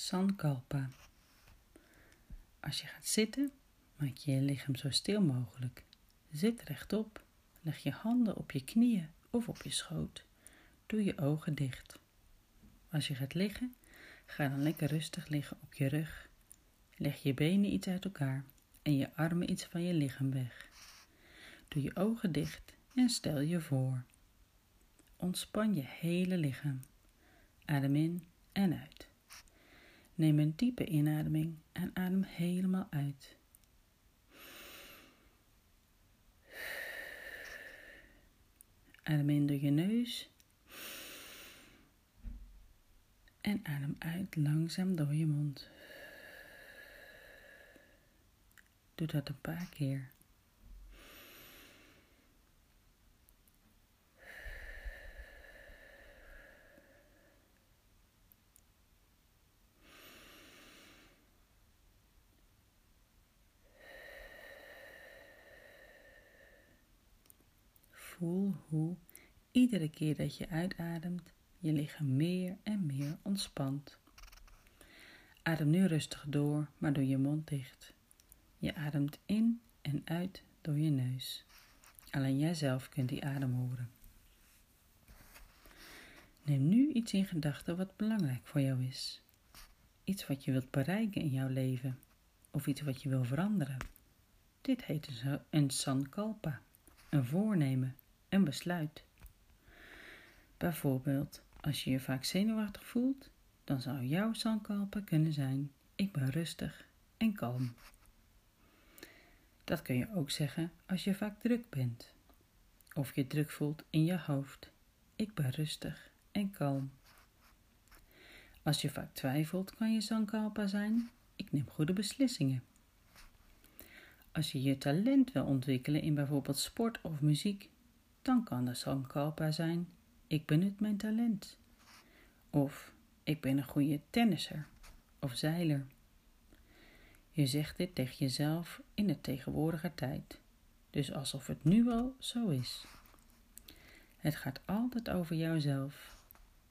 Sankalpa. Als je gaat zitten, maak je je lichaam zo stil mogelijk. Zit rechtop, leg je handen op je knieën of op je schoot. Doe je ogen dicht. Als je gaat liggen, ga dan lekker rustig liggen op je rug. Leg je benen iets uit elkaar en je armen iets van je lichaam weg. Doe je ogen dicht en stel je voor. Ontspan je hele lichaam. Adem in en uit. Neem een diepe inademing en adem helemaal uit. Adem in door je neus. En adem uit langzaam door je mond. Doe dat een paar keer. Voel hoe iedere keer dat je uitademt, je lichaam meer en meer ontspant. Adem nu rustig door, maar doe je mond dicht. Je ademt in en uit door je neus. Alleen jijzelf kunt die adem horen. Neem nu iets in gedachten wat belangrijk voor jou is. Iets wat je wilt bereiken in jouw leven of iets wat je wil veranderen. Dit heet een sankalpa, een voornemen, een besluit. Bijvoorbeeld, als je je vaak zenuwachtig voelt, dan zou jouw sankalpa kunnen zijn: ik ben rustig en kalm. Dat kun je ook zeggen als je vaak druk bent. Of je druk voelt in je hoofd. Ik ben rustig en kalm. Als je vaak twijfelt, kan je sankalpa zijn. Ik neem goede beslissingen. Als je je talent wil ontwikkelen in bijvoorbeeld sport of muziek, dan kan de sankalpa zijn. Ik benut mijn talent. Of ik ben een goede tennisser of zeiler. Je zegt dit tegen jezelf in de tegenwoordige tijd, dus alsof het nu al zo is. Het gaat altijd over jouzelf.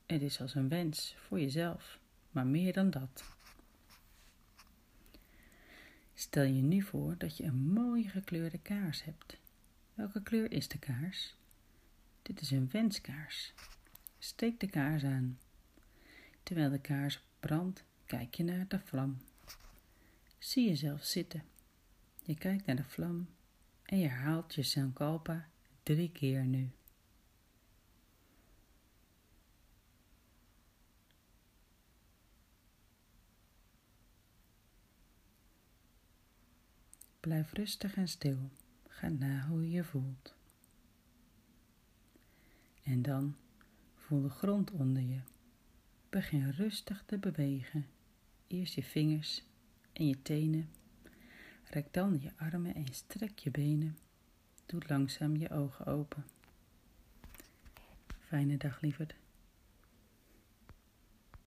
Het is als een wens voor jezelf, maar meer dan dat. Stel je nu voor dat je een mooie gekleurde kaars hebt. Welke kleur is de kaars? Dit is een wenskaars. Steek de kaars aan. Terwijl de kaars brandt, kijk je naar de vlam. Zie jezelf zitten. Je kijkt naar de vlam en je herhaalt je Sankalpa drie keer nu. Blijf rustig en stil. Ga na hoe je je voelt. En dan voel de grond onder je. Begin rustig te bewegen. Eerst je vingers en je tenen. Rek dan je armen en strek je benen. Doe langzaam je ogen open. Fijne dag, lieverd.